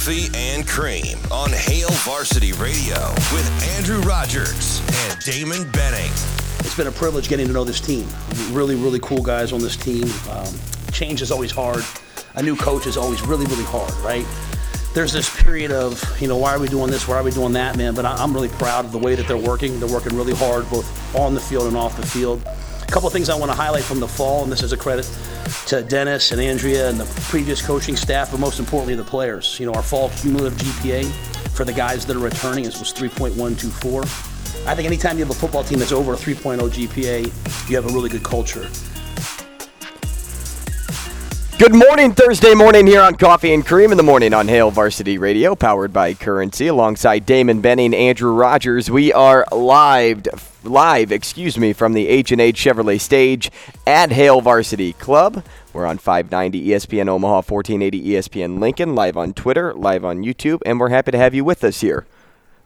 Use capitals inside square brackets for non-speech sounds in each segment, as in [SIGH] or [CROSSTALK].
Coffee and Cream on Hail Varsity Radio with Andrew Rogers and Damon Benning. It's been a privilege getting to know this team. Really, really cool guys on this team. Um, change is always hard. A new coach is always really, really hard, right? There's this period of, you know, why are we doing this? Why are we doing that, man? But I'm really proud of the way that they're working. They're working really hard, both on the field and off the field. A couple of things I want to highlight from the fall, and this is a credit to Dennis and Andrea and the previous coaching staff, but most importantly, the players. You know, our fall cumulative GPA for the guys that are returning is was 3.124. I think anytime you have a football team that's over a 3.0 GPA, you have a really good culture. Good morning, Thursday morning here on Coffee and Cream in the morning on Hail Varsity Radio, powered by Currency, alongside Damon Benning, Andrew Rogers. We are live, live, excuse me, from the H and H Chevrolet stage at Hail Varsity Club. We're on 590 ESPN Omaha, 1480 ESPN Lincoln, live on Twitter, live on YouTube, and we're happy to have you with us here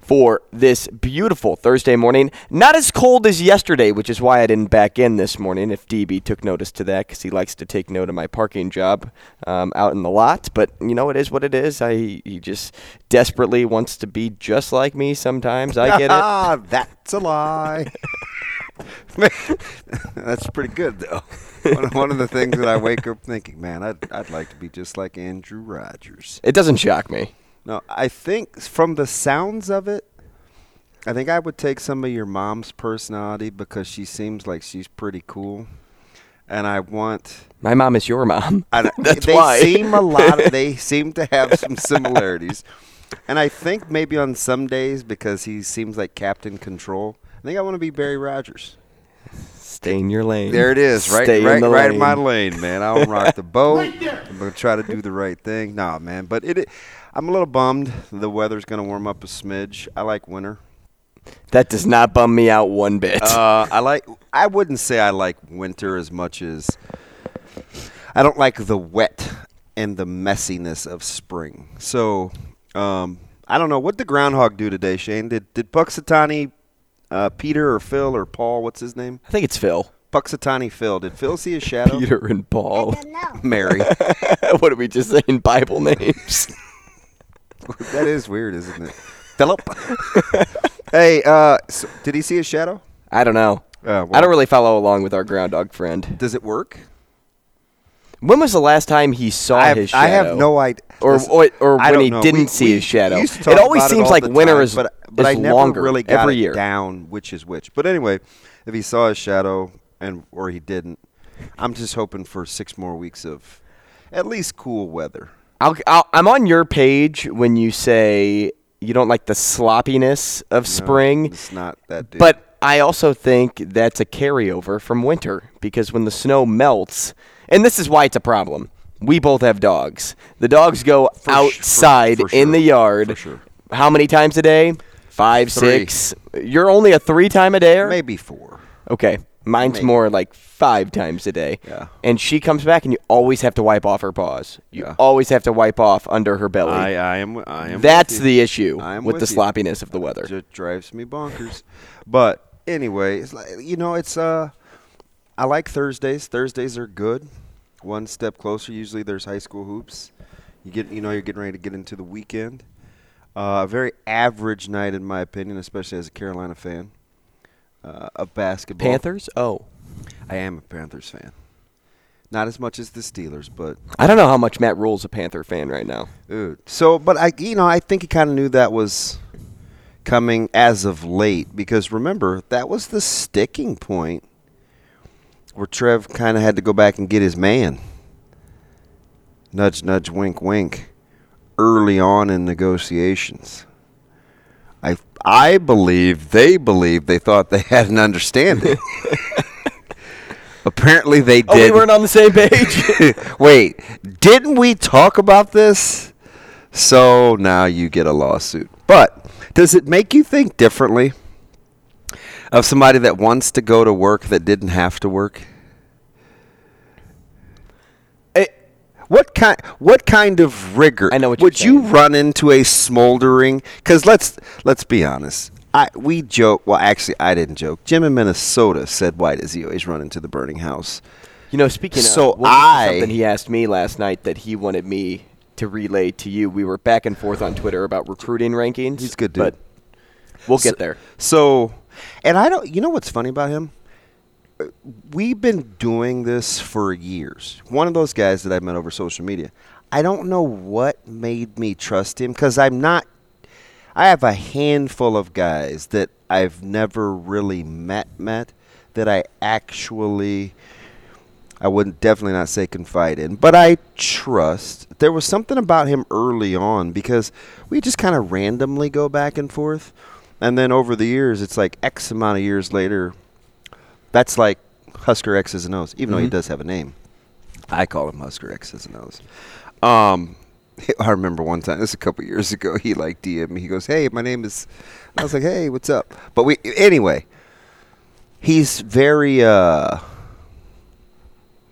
for this beautiful Thursday morning. Not as cold as yesterday, which is why I didn't back in this morning. If DB took notice to that, because he likes to take note of my parking job um, out in the lot. But you know, it is what it is. I he just desperately wants to be just like me. Sometimes I get it. [LAUGHS] Ah, that's a lie. [LAUGHS] [LAUGHS] that's pretty good though. One, one of the things that I wake up thinking, man, I'd I'd like to be just like Andrew Rogers. It doesn't shock me. No, I think from the sounds of it, I think I would take some of your mom's personality because she seems like she's pretty cool, and I want. My mom is your mom. I, [LAUGHS] don't- That's they why. seem a lot. Of, [LAUGHS] they seem to have some similarities, and I think maybe on some days because he seems like Captain Control. I think I want to be Barry Rogers. Stay in your lane. There it is, right, Stay in right, the right in my lane, man. I'll rock the boat. I'm gonna try to do the right thing. Nah, man, but it. I'm a little bummed. The weather's gonna warm up a smidge. I like winter. That does not bum me out one bit. Uh, I like. I wouldn't say I like winter as much as I don't like the wet and the messiness of spring. So um, I don't know what did the groundhog do today, Shane. Did did Punxsutawney, uh, Peter or Phil or Paul? What's his name? I think it's Phil. Punxsutawney Phil. Did Phil see a shadow? Peter and Paul. Mary. [LAUGHS] what are we just saying? Bible names. [LAUGHS] [LAUGHS] that is weird, isn't it? Philip. [LAUGHS] hey, uh, so did he see a shadow? I don't know. Uh, I don't really follow along with our groundhog friend. Does it work? When was the last time he saw I have, his shadow? I have no idea. Or, Listen, or, or when he know. didn't We- see we his shadow. It always seems all like winter time, is, but, but is I never longer really got every year. down which is which. But anyway, if he saw his shadow and or he didn't, I'm just hoping for six more weeks of at least cool weather. I'll, I'll, I'm on your page when you say you don't like the sloppiness of spring. It's not that. Dude. But I also think that's a carryover from winter because when the snow melts, and this is why it's a problem. We both have dogs. The dogs go For sh- for- outside for in the yard. For sure. How many times a day? Five, Three. six. You're only a three time a day? maybe four. Okay. Mine's Maybe. more like five times a day. Yeah. And she comes back and you always have to wipe off her paws. You Yeah. always have to wipe off under her belly. I, I am. I am. That's with the issue am with the with you. sloppiness of the weather. Just drives me bonkers. But anyway, it's like you know, it's uh, I like Thursdays. Thursdays are good. One step closer. Usually, there's high school hoops. You get, you know, you're getting ready to get into the weekend. Uh, a very average night, in my opinion, especially as a Carolina fan uh, of basketball. Panthers? Oh. I am a Panthers fan. Not as much as the Steelers, but I don't know how much Matt Rhule's a Panther fan right now. Dude. So, but I, you know, I think he kind of knew that was coming as of late because remember that was the sticking point where Trev kind of had to go back and get his man. Nudge, nudge, wink, wink. Early on in negotiations, I I believe they believed they thought they had an understanding. [LAUGHS] Apparently they did. Oh, we weren't on the same page. [LAUGHS] Wait, didn't we talk about this? So now you get a lawsuit. But does it make you think differently of somebody that wants to go to work that didn't have to work? It- What kind? What kind of rigor? I know what would you saying. run into a smoldering? Because let's let's be honest. I we joke. Well, actually, I didn't joke. Jim in Minnesota said, "Why does he always run into the burning house?" You know, speaking So of, I- something he asked me last night that he wanted me to relay to you. We were back and forth on Twitter about recruiting rankings. He's good dude. but we'll get there. So, and I don't. You know what's funny about him? We've been doing this for years. One of those guys that I met over social media. I don't know what made me trust him because I'm not. I have a handful of guys that I've never really met met that I actually I wouldn't definitely not say confide in, but I trust. There was something about him early on because we just kind of randomly go back and forth, and then over the years, it's like X amount of years later. That's like Husker X's and O's, even though he does have a name. I call him Husker X's and O's. Um, [LAUGHS] I remember one time, this is a couple years ago, he like DM'd me. He goes, "Hey, my name is," I was like, "Hey, what's up?" But we anyway. He's very uh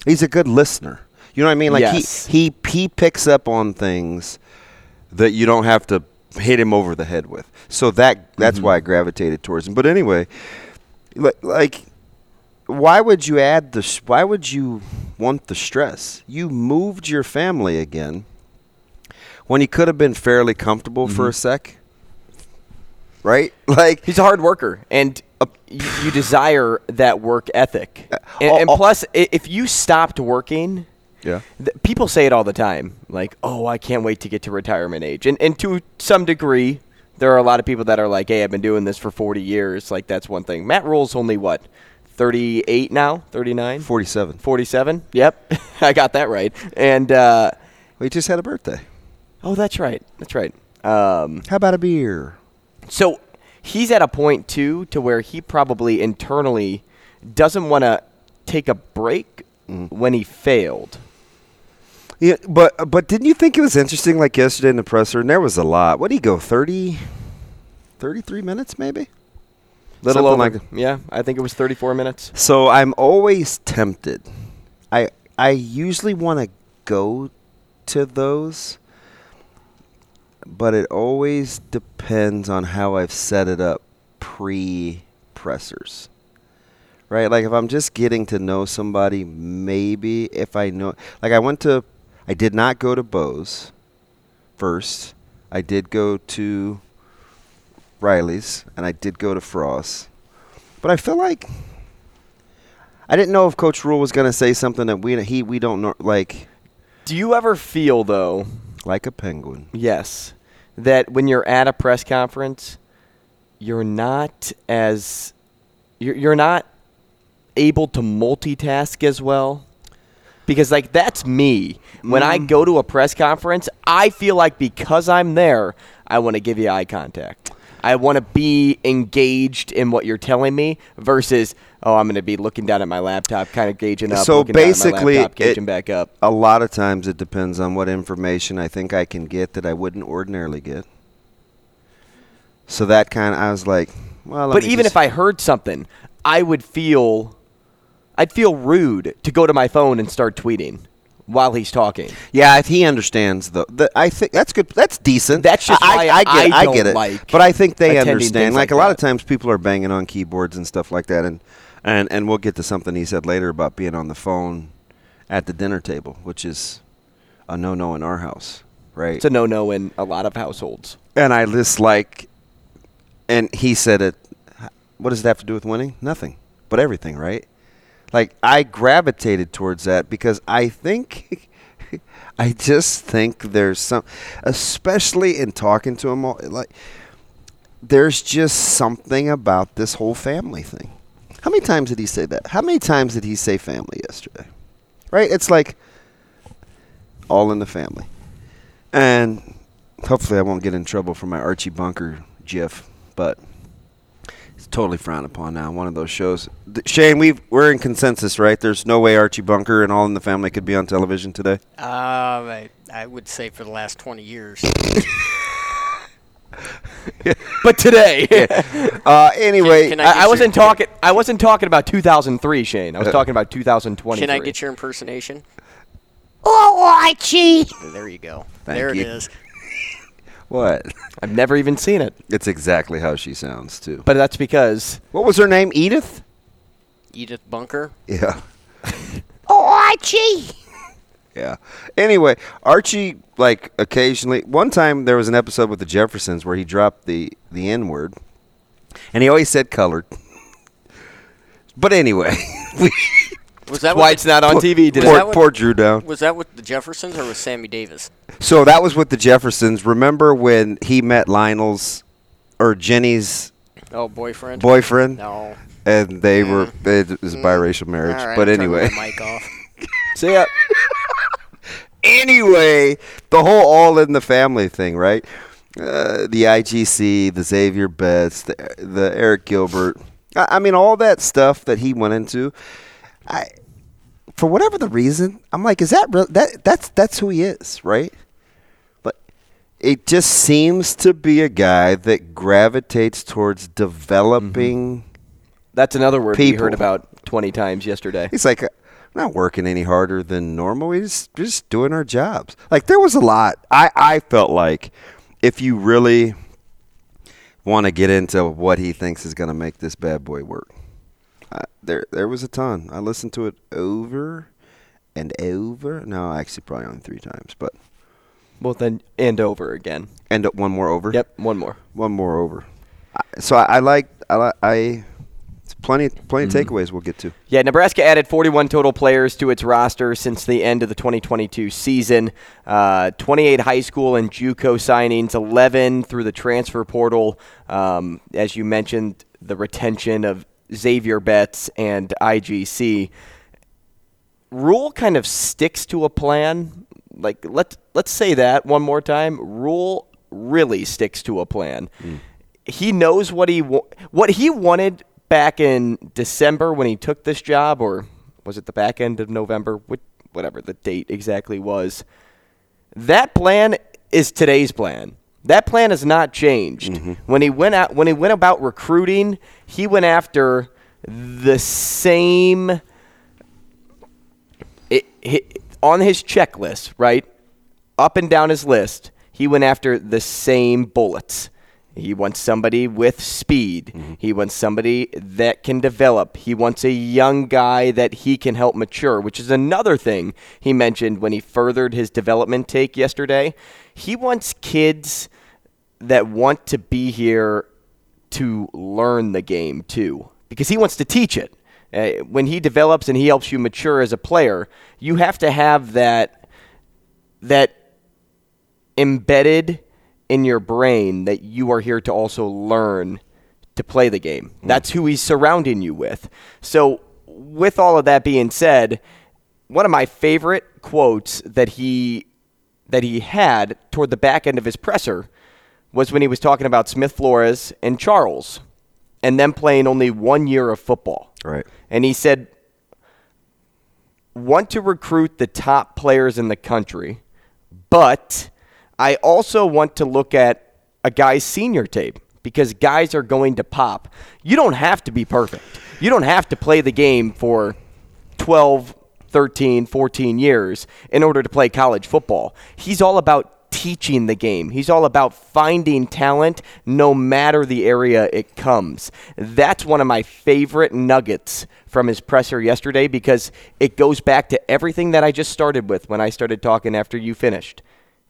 he's a good listener. You know what I mean? Like Yes. he he he picks up on things that you don't have to hit him over the head with. So that that's why I gravitated towards him. But anyway, li- like why would you add the why would you want the stress? You moved your family again when you could have been fairly comfortable for mm-hmm. a sec. Right? [LAUGHS] Like He's a hard worker, and uh, you, you desire that work ethic. Uh, and, oh, and oh. plus, i- if you stopped working, yeah. th- people say it all the time, like, "Oh, I can't wait to get to retirement age." And and to some degree, there are a lot of people that are like, "Hey, I've been doing this for 40 years." Like that's one thing. Matt Rhule's only what, 38 now, 39, 47. 47. Yep, [LAUGHS] I got that right. And uh, We just had a birthday. oh, that's right, that's right. Um, How about a beer? So he's at a point too to where he probably internally doesn't want to take a break when he failed. Yeah, but but didn't you think it was interesting like yesterday in the presser and there was a lot. What did he go 30 33 minutes maybe? Little Something over, like- yeah. I think it was 34 minutes. So I'm always tempted. I I usually want to go to those, but it always depends on how I've set it up pre pressers. Right? Like if I'm just getting to know somebody, maybe if I know like I went to I did not go to Bose first. I did go to Riley's and I did go to Frost. But I feel like I didn't know if Coach Rhule was going to say something that we he we don't know like Do you ever feel though? like a penguin. Yes, that when you're at a press conference, you're not as you're, you're not able to multitask as well. Because like that's me. When I mm. go to a press conference, I feel like because I'm there, I want to give you eye contact. I want to be engaged in what you're telling me versus oh, I'm going to be looking down at my laptop, kind of gauging up. So looking down at my basically, laptop, it- gauging back up. A lot of times it depends on what information I think I can get that I wouldn't ordinarily get. So that kind of I was like, well, But even if I heard something, I would feel, I'd feel rude to go to my phone and start tweeting while he's talking. Yeah, if he understands the, the I think that's good. That's decent. That's just I, why I, get, I I get it. like but I think they understand. Like, like a lot of times, people are banging on keyboards and stuff like that, and and and we'll get to something he said later about being on the phone at the dinner table, which is a no-no in our house, right? It's a no-no in a lot of households. and I just like, and he said it. What does it have to do with winning? Nothing, but everything, right? Like I gravitated towards that because I think, [LAUGHS] I just think there's some, especially in talking to him, like there's just something about this whole family thing. How many times did he say that? How many times did he say family yesterday? Right? It's like all in the family. And hopefully I won't get in trouble for my Archie Bunker gif, but It's totally frowned upon now. One of those shows. Th- Shane, we we're in consensus, right? There's no way Archie Bunker and All in the Family could be on television today. Uh, I, I would say for the last 20 years. [LAUGHS] But today, [LAUGHS] Uh, anyway, Can I I, get I your- wasn't talking. I wasn't talking about 2003, Shane. I was talking about 2023. Can I get your impersonation? Oh, Archie! There you go. Thank there you. it is. What? [LAUGHS] I've never even seen it, It's exactly how she sounds too. but that's because What was her name? Edith. Edith Bunker. Yeah. [LAUGHS] Oh, Archie! [LAUGHS] Yeah. Anyway, Archie like occasionally. One time there was an episode with the Jeffersons where he dropped the the N word, and he always said colored. But anyway, we, Was that it's not on TV today. poor, poor Drew down. Was that with the Jeffersons or with Sammy Davis? So that was with the Jeffersons. Remember when he met Lionel's or Jenny's Oh, boyfriend. boyfriend, No. and they were it was a biracial marriage. Right, but anyway, mic off. [LAUGHS] See ya. anyway, the whole all in the family thing, right? Uh, the IGC, the Xavier Betts, the the Eric Gilbert. I, I mean, all that stuff that he went into. I, for whatever the reason, I'm like, is that real? That that's that's who he is, right? But it just seems to be a guy that gravitates towards developing. Mm-hmm. That's another word we heard about 20 times yesterday. He's like, I'm not working any harder than normal. We're just, just doing our jobs. Like there was a lot. I, I felt like if you really want to get into what he thinks is going to make this bad boy work, there there was a ton. I listened to it over and over. No, actually, probably only three times, but Well, then and over again. and one more over. Yep, one more. one more over. I- So I, I like I li- I. It's plenty plenty of takeaways we'll get to. Yeah, Nebraska added 41 total players to its roster since the end of the 2022 season. Uh, 28 high school and JUCO signings, 11 through the transfer portal. Um, as you mentioned, the retention of Xavier Betts and IGC. Rhule kind of sticks to a plan. Like let's let's say that one more time. Rhule really sticks to a plan. Hmm. He knows what he wa- what he wanted back in December when he took this job, or was it the back end of November? What- Whatever the date exactly was. That plan is today's plan. That plan has not changed. Mm-hmm. When he went out, when he went about recruiting, he went after the same it, it, on his checklist, right? Up and down his list, he went after the same bullets. He wants somebody with speed. He wants somebody that can develop. He wants a young guy that he can help mature, which is another thing he mentioned when he furthered his development take yesterday. He wants kids that want to be here to learn the game too, because he wants to teach it. Uh, when he develops and he helps you mature as a player, you have to have that that embedded in your brain that you are here to also learn to play the game. Mm. That's who he's surrounding you with. So, with all of that being said, one of my favorite quotes that he that he had toward the back end of his presser was when he was talking about Smith Flores and Charles and them playing only one year of football. Right. And he said, want to recruit the top players in the country, but I also want to look at a guy's senior tape because guys are going to pop. You don't have to be perfect. You don't have to play the game for 12, 13, 14 years in order to play college football. He's all about teaching the game. He's all about finding talent no matter the area it comes. That's one of my favorite nuggets from his presser yesterday because it goes back to everything that I just started with when I started talking after you finished.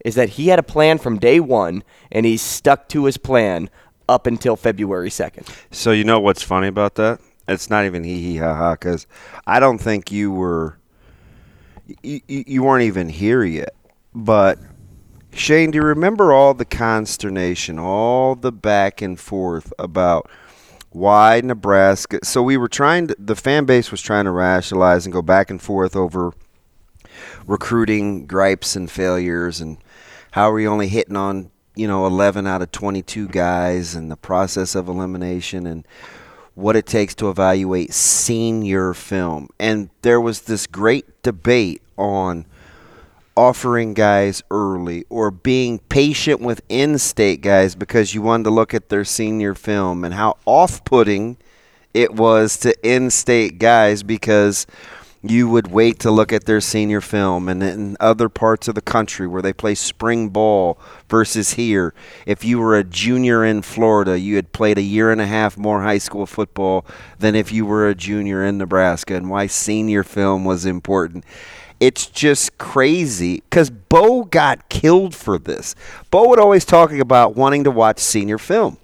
Is that he had a plan from day one and he's stuck to his plan up until February 2nd. So you know what's funny about that? It's not even hee hee ha ha because I don't think you were you you weren't even here yet. But Shane, do you remember all the consternation, all the back and forth about why Nebraska? So we were trying to, the fan base was trying to rationalize and go back and forth over recruiting gripes and failures and how are we only hitting on you know 11 out of 22 guys and the process of elimination and what it takes to evaluate senior film. And there was this great debate on offering guys early or being patient with in-state guys because you wanted to look at their senior film and how off-putting it was to in-state guys because you would wait to look at their senior film. And in other parts of the country where they play spring ball versus here if you were a junior in Florida you had played a year and a half more high school football than if you were a junior in Nebraska and why senior film was important. It's just crazy because Bo got killed for this. Bo would always talking about wanting to watch senior film,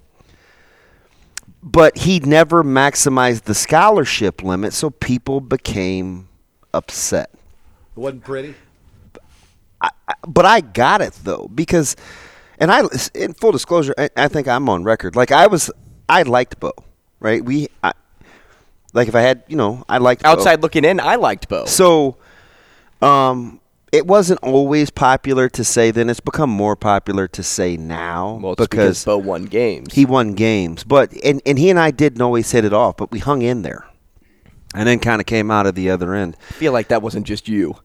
but he never maximized the scholarship limit, so people became upset. It wasn't pretty. But I got it though because, and I, in full disclosure, I, I think I'm on record. Like I was, I liked Bo, right? We, I, like if I had, you know, I liked Bo. Outside looking in, I liked Bo. So, um, it wasn't always popular to say then. It's become more popular to say now Well, it's because, Bo won games. he won games. But and, and he and I didn't always hit it off, but we hung in there, and then kind of came out of the other end. I feel like that wasn't just you.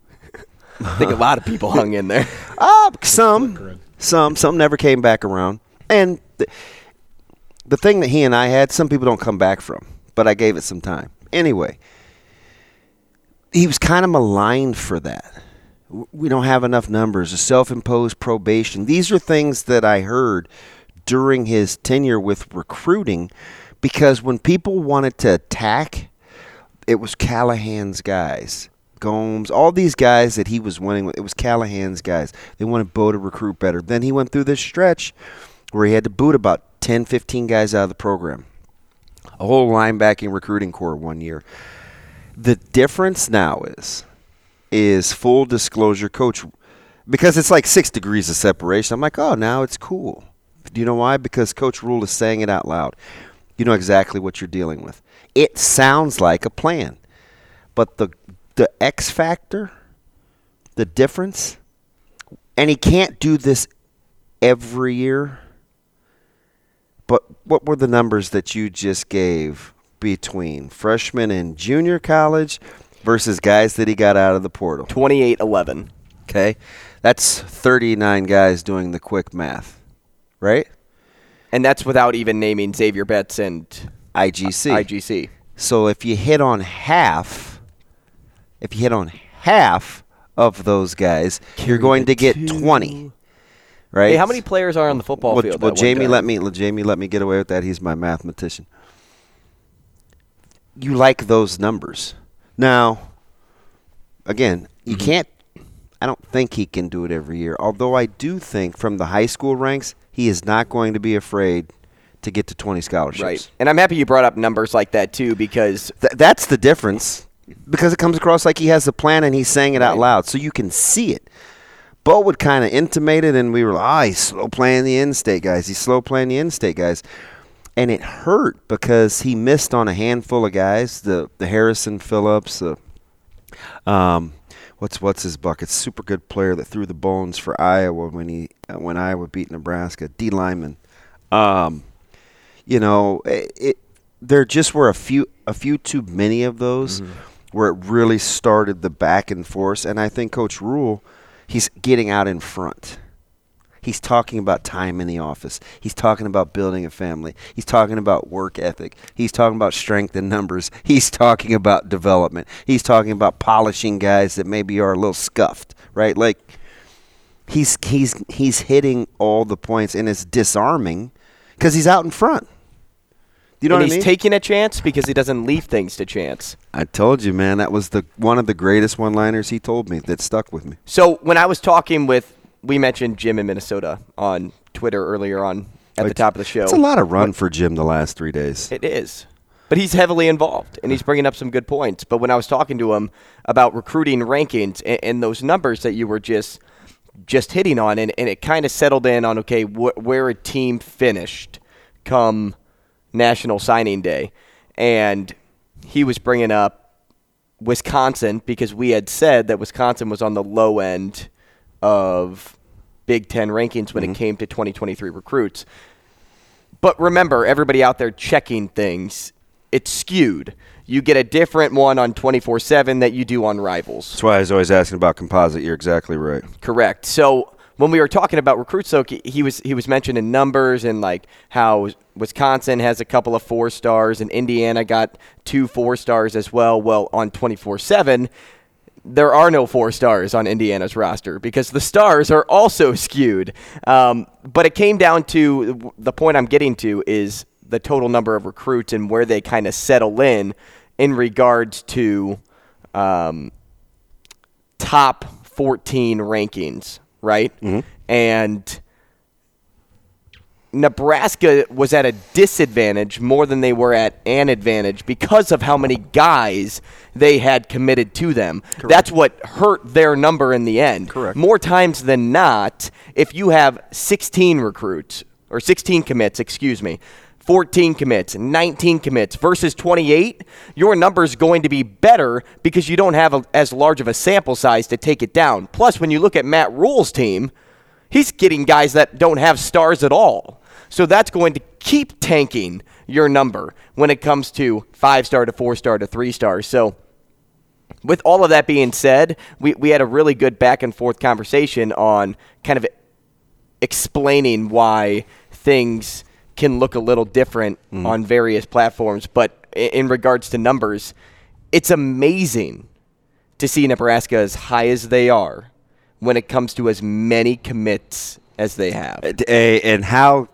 I think a lot of people hung in there. Uh, [LAUGHS] some, some, some never came back around. And the, the thing that he and I had, some people don't come back from, but I gave it some time. Anyway, he was kind of maligned for that. We don't have enough numbers, a self imposed probation. These are things that I heard during his tenure with recruiting because when people wanted to attack, it was Callahan's guys. Gomes, all these guys that he was winning with, it was Callahan's guys. They wanted Bo to recruit better. Then he went through this stretch where he had to boot about 10, 15 guys out of the program. A whole linebacking recruiting core one year. The difference now is, is full disclosure, coach, because it's like six degrees of separation. I'm like, oh, now it's cool. Do you know why? Because Coach Rhule is saying it out loud. You know exactly what you're dealing with. It sounds like a plan, but the the X factor, the difference, and he can't do this every year. But what were the numbers that you just gave between freshman and junior college versus guys that he got out of the portal? 28 11. Okay. That's 39 guys doing the quick math, right? And that's without even naming Xavier Betts and IGC. IGC. So if you hit on half, if you hit on half of those guys, you're going to get 20. Right? Hey, how many players are on the football well, field? well Jamie let me Jamie let me get away with that. He's my mathematician. You like those numbers. Now, again, you Mm-hmm. can't I don't think he can do it every year. Although I do think from the high school ranks, he is not going to be afraid to get to 20 scholarships. Right. And I'm happy you brought up numbers like that too because Th- that's the difference because it comes across like he has a plan and he's saying it out Right. loud, so you can see it. Bo would kind of intimate it, and we were like, "Ah, he's slow playing the in-state guys. He's slow playing the in-state guys," and it hurt because he missed on a handful of guys. The the Harrison Phillips, the um, what's what's his bucket? Super good player that threw the bones for Iowa when he when Iowa beat Nebraska. D Lyman. Um, you know, it, it there just were a few a few too many of those mm-hmm. where it really started the back and forth. And I think Coach Rhule, he's getting out in front. He's talking about time in the office. He's talking about building a family. He's talking about work ethic. He's talking about strength in numbers. [LAUGHS] He's talking about development. He's talking about polishing guys that maybe are a little scuffed, right? Like he's he's he's hitting all the points and it's disarming because he's out in front. You know and what he's I mean? taking a chance because he doesn't leave things to chance. I told you, man. That was the one of the greatest one-liners he told me that stuck with me. So when I was talking with, we mentioned Jim in Minnesota on Twitter earlier on at the top of the show. It's a lot of run for Jim the last three days. It is. But he's heavily involved and he's bringing up some good points. But when I was talking to him about recruiting rankings and, and those numbers that you were just just hitting on, and, and it kind of settled in on okay, wh- where a team finished come National Signing Day. And he was bringing up Wisconsin because we had said that Wisconsin was on the low end of Big Ten rankings when it mm-hmm. came to 2023 recruits. But remember, everybody out there checking things, it's skewed. You get a different one on 24 7 that you do on Rivals. That's why I was always asking about composite. You're exactly right. Correct. So when we were talking about recruits, though, he- was he was mentioning numbers and like how Wisconsin has a couple of four stars and Indiana got two four stars as well. Well, on twenty four seven. There are no four stars on Indiana's roster because the stars are also skewed. Um, but it came down to the point I'm getting to is the total number of recruits and where they kind of settle in in regards to um, top 14 rankings, right? Mm-hmm. And Nebraska was at a disadvantage more than they were at an advantage because of how many guys they had committed to them. That's what hurt their number in the end. Correct. More times than not, if you have 16 recruits or 16 commits, excuse me, 14 commits, 19 commits versus 28, your number is going to be better because you don't have a, as large of a sample size to take it down. Plus, when you look at Matt Rhule's team, he's getting guys that don't have stars at all. So that's going to keep tanking your number when it comes to five star to four star to three stars. So, with all of that being said, we, we had a really good back and forth conversation on kind of explaining why things can look a little different mm-hmm. on various platforms. But in regards to numbers, it's amazing to see Nebraska as high as they are when it comes to as many commits as they have. Eh, and how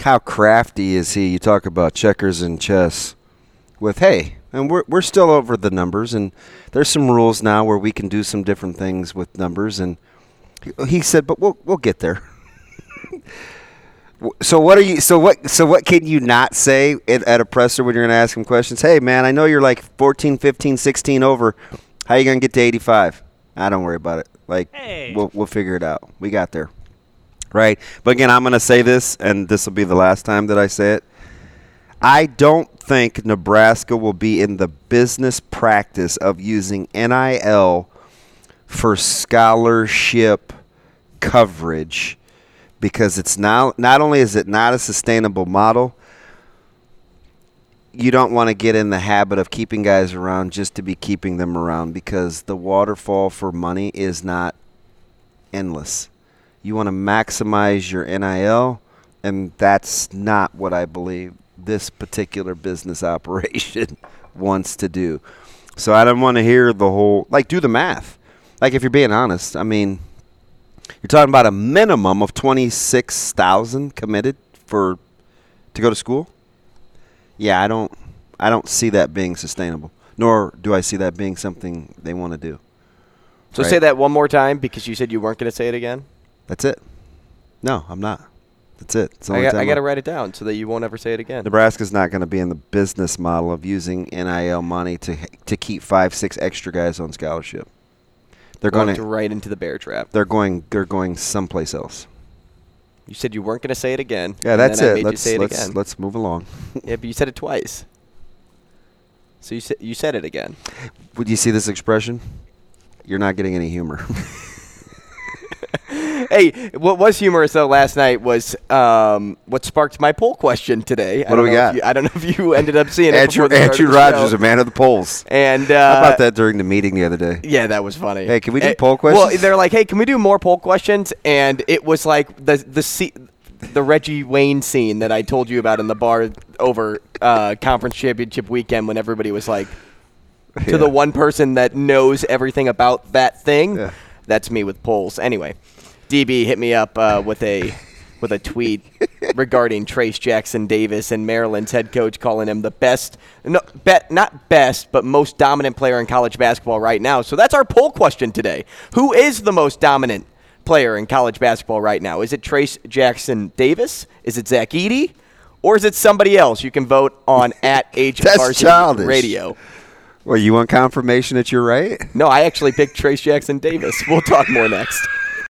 how crafty is he? You talk about checkers and chess with hey, and we're we're still over the numbers, and there's some rules now where we can do some different things with numbers, and he- he said, but we'll we'll get there. [LAUGHS] So what are you? So what? So what can you not say at, at a presser when you're going to ask him questions? Hey, man, I know you're like 14, 15, 16 over. How you going to get to 85? I ah, don't worry about it. Like, we'll we'll figure it out. We got there, right? But again, I'm going to say this, and this will be the last time that I say it. I don't think Nebraska will be in the business practice of using NIL for scholarship coverage because it's now not only is it not a sustainable model you don't want to get in the habit of keeping guys around just to be keeping them around because the waterfall for money is not endless. You want to maximize your NIL and that's not what I believe this particular business [LAUGHS] operation [LAUGHS] wants to do. So I don't want to hear the whole like do the math. Like if you're being honest I mean you're talking about a minimum of 26,000 committed for to go to school? Yeah, I don't I don't see that being sustainable. Nor do I see that being something they want to do. So Right. say that one more time because you said you weren't going to say it again. That's it. No, I'm not. That's it. I got, I got to write it down so that you won't ever say it again. Nebraska's not going to be in the business model of using NIL money to to keep 5 6 extra guys on scholarship. They're going to right into the bear trap. they're going they're going someplace else. You said you weren't going to say it again. Yeah, that's it. Let's it let's again. let's move along. yeah, but you said it twice. So you said you said it again. Would you see this expression? You're not getting any humor. [LAUGHS] hey, what was humorous though last night was um, what sparked my poll question today. What do we got? you- I don't know if you ended up seeing it. Andrew, Andrew Rogers, show. a man of the polls. And uh, How about that during the meeting the other day? Yeah, that was funny. Hey, can we do Eh, poll questions? Well, they're like, hey, can we do more poll questions? And it was like the the se- the Reggie Wayne scene that I told you about in the bar over uh, conference championship weekend when everybody was like, to the one person that knows everything about that thing. Yeah. That's me with polls. Anyway, DB hit me up uh, with a with a tweet regarding Trayce Jackson-Davis and Maryland's head coach calling him the best, no, bet not best, but most dominant player in college basketball right now. So that's our poll question today. Who is the most dominant player in college basketball right now? Is it Trace Jackson Davis? Is it Zach Edey? Or is it somebody else? You can vote on [LAUGHS] at H That's Varsity childish. Radio. Well, you want confirmation that you're right? No, I actually picked Trace Jackson Davis. We'll talk more next.